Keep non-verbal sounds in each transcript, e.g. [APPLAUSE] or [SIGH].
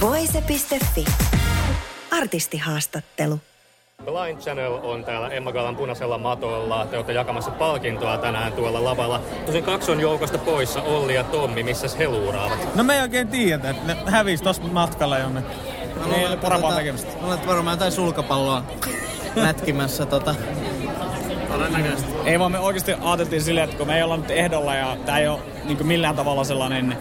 Voise.fi. Artistihaastattelu. Blind Channel on täällä Emma Galan punaisella matolla. Te olette jakamassa palkintoa tänään tuolla lavalla. Tosin kaksi on joukosta poissa, Olli ja Tommi. Missä he luuraavat? No me ei oikein tiedä, että ne hävisi tossa matkalla jonnekin. Ei ole parempaa tekemistä. Olet varmaan jotain sulkapalloa mätkimässä tota. Todennäköisesti. Ei vaan me oikeasti ajateltiin silleen, että kun me ei olla nyt ehdolla ja tää ei ole niin millään tavalla sellainen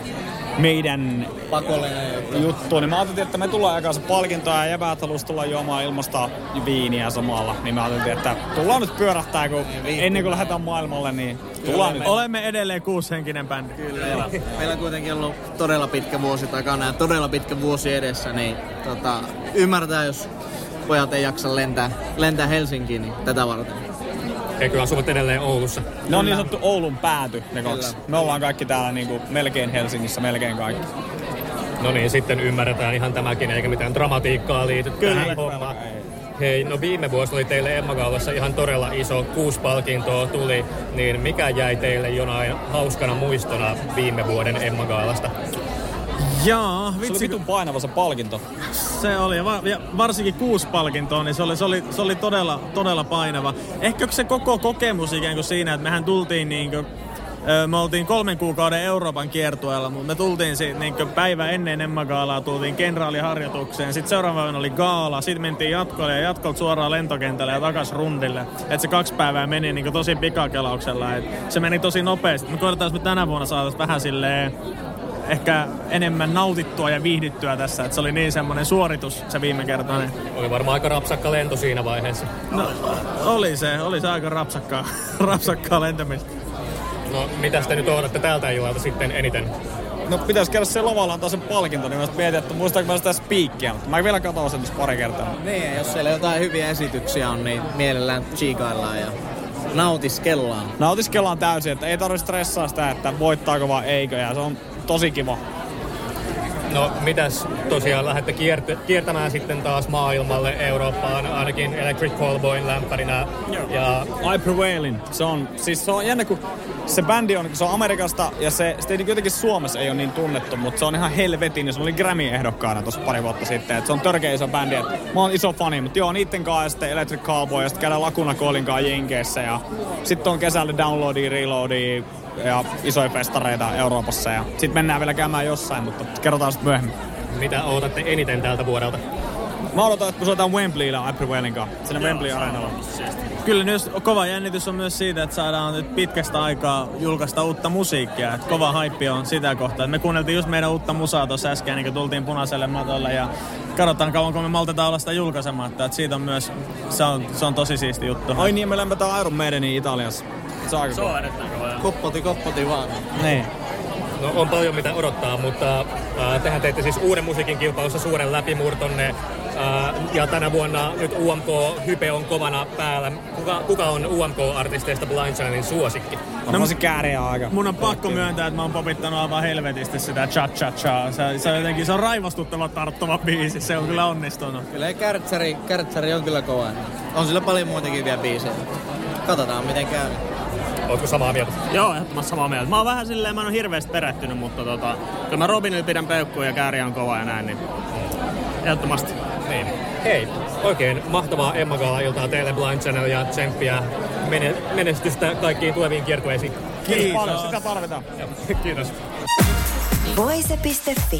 meidän Pakollinen juttu. niin mä ajattelin, että me tullaan jakaa se palkintoa ja jäbät halusi tulla juomaan ilmasta viiniä samalla. Niin mä ajattelin, että tullaan nyt pyörähtää, kun ennen kuin lähdetään maailmalle, niin tullaan nyt. Olemme edelleen kuushenkinen bändi. Kyllä joo. Meillä on kuitenkin ollut todella pitkä vuosi takana ja todella pitkä vuosi edessä, niin tota, ymmärtää, jos pojat ei jaksa lentää, lentää Helsinkiin niin tätä varten. Eikö asuvat edelleen Oulussa? Ne on niin sanottu Oulun pääty, ne kaksi. Me ollaan kaikki täällä niin kuin melkein Helsingissä, melkein kaikki. No niin, sitten ymmärretään ihan tämäkin, eikä mitään dramatiikkaa liity tähän hommaan. Hei, no viime vuosi oli teille Emma Gaalassa ihan todella iso, kuusi palkintoa tuli, niin mikä jäi teille jonain hauskana muistona viime vuoden Emma Gaalasta? Jaa, vitsi. Se oli vitun painava se palkinto. Se oli, ja, va- ja varsinkin kuusi palkintoa, niin se oli, se oli, se oli todella, todella painava. Ehkä se koko kokemus ikään kuin siinä, että mehän tultiin niin kuin, me oltiin kolmen kuukauden Euroopan kiertueella, mutta me tultiin siitä niin päivä ennen Emma Gaalaa, tultiin kenraaliharjoitukseen. Sitten seuraavana oli gaala, sitten mentiin jatkolle ja jatkolta suoraan lentokentälle ja takas rundille. Et se kaksi päivää meni niin tosi pikakelauksella. Et se meni tosi nopeasti. Me koetaan, että me tänä vuonna saataisiin vähän silleen ehkä enemmän nautittua ja viihdyttyä tässä. Että se oli niin semmoinen suoritus se viime kertainen. Oli varmaan aika rapsakka lento siinä vaiheessa. No, oli se, oli se aika rapsakkaa, [LAUGHS] rapsakkaa lentämistä. No, mitä te nyt odotatte tältä illalta sitten eniten? No pitäisi käydä se lavalla antaa sen palkinto, niin mä mietin, että muistaanko mä sitä spiikkiä, mutta mä vielä katsoin sen pari kertaa. Niin, jos siellä jotain hyviä esityksiä on, niin mielellään chiikaillaan ja nautiskellaan. Nautiskellaan täysin, että ei tarvitse stressaa sitä, että voittaako vai eikö, ja se on tosi kiva. No mitäs tosiaan lähdette kiert- kiertämään sitten taas maailmalle Eurooppaan, ainakin Electric Callboyn lämpärinä. Ja I Prevailin. Se on, siis se on jännä, kun se bändi on, se on Amerikasta ja se, se ei, jotenkin Suomessa ei ole niin tunnettu, mutta se on ihan helvetin, ja se oli Grammy-ehdokkaana tuossa pari vuotta sitten. Et se on törkeä iso bändi. Et mä oon iso fani, mutta joo, niitten kanssa ja sitten Electric Cowboy ja sitten käydään Lacuna Callin kanssa Jenkeissä ja sitten on kesällä downloadia, reloadia ja isoja festareita Euroopassa ja sitten mennään vielä käymään jossain, mutta kerrotaan sitten myöhemmin. mitä odotatte eniten tältä vuodelta? Mä odotan, että kun soitaan Wembleyllä I Prevailin kanssa, sinne Wembley Areenalla. Kyllä nyt kova jännitys on myös siitä, että saadaan nyt pitkästä aikaa julkaista uutta musiikkia. Että kova haippi on sitä kohtaa. Me kuunneltiin just meidän uutta musaa tuossa äsken, niin kun tultiin punaiselle matolle ja katsotaan kauanko me maltetaan olla sitä julkaisematta. Että siitä on myös, se on, se on tosi siisti juttu. Ai niin, me lämpätään Iron Maidenin Italiassa. Se on, se on Koppoti, koppoti vaan. Niin. No on paljon mitä odottaa, mutta äh, tehän teitte siis uuden musiikin kilpailussa suuren läpimurtonne. Äh, ja tänä vuonna nyt UMK-hype on kovana päällä. Kuka, kuka on UMK-artisteista Blind Channelin suosikki? No, se kääriä aika. Mun on pakko myöntää, että mä oon popittanut aivan helvetisti sitä cha cha cha. Se, se, on jotenkin, se on raivostuttava tarttuva biisi. Se on kyllä onnistunut. Kyllä Kärtsäri, Kärtsäri on kyllä kova. On sillä paljon muitakin vielä biisejä. Katsotaan miten käy. Ootko samaa mieltä? Joo, ehdottomasti samaa mieltä. Mä oon vähän silleen, mä en ole hirveästi perehtynyt, mutta tota, kyllä mä Robinille pidän peukkuja ja Kääriä on kova ja näin, niin ehdottomasti. Niin. Hei, oikein mahtavaa Emma Gala-iltaa teille Blind Channel ja tsemppiä mene- menestystä kaikkiin tuleviin kiertueisiin. Kiitos. paljon, sitä tarvitaan. Kiitos. Voise.fi.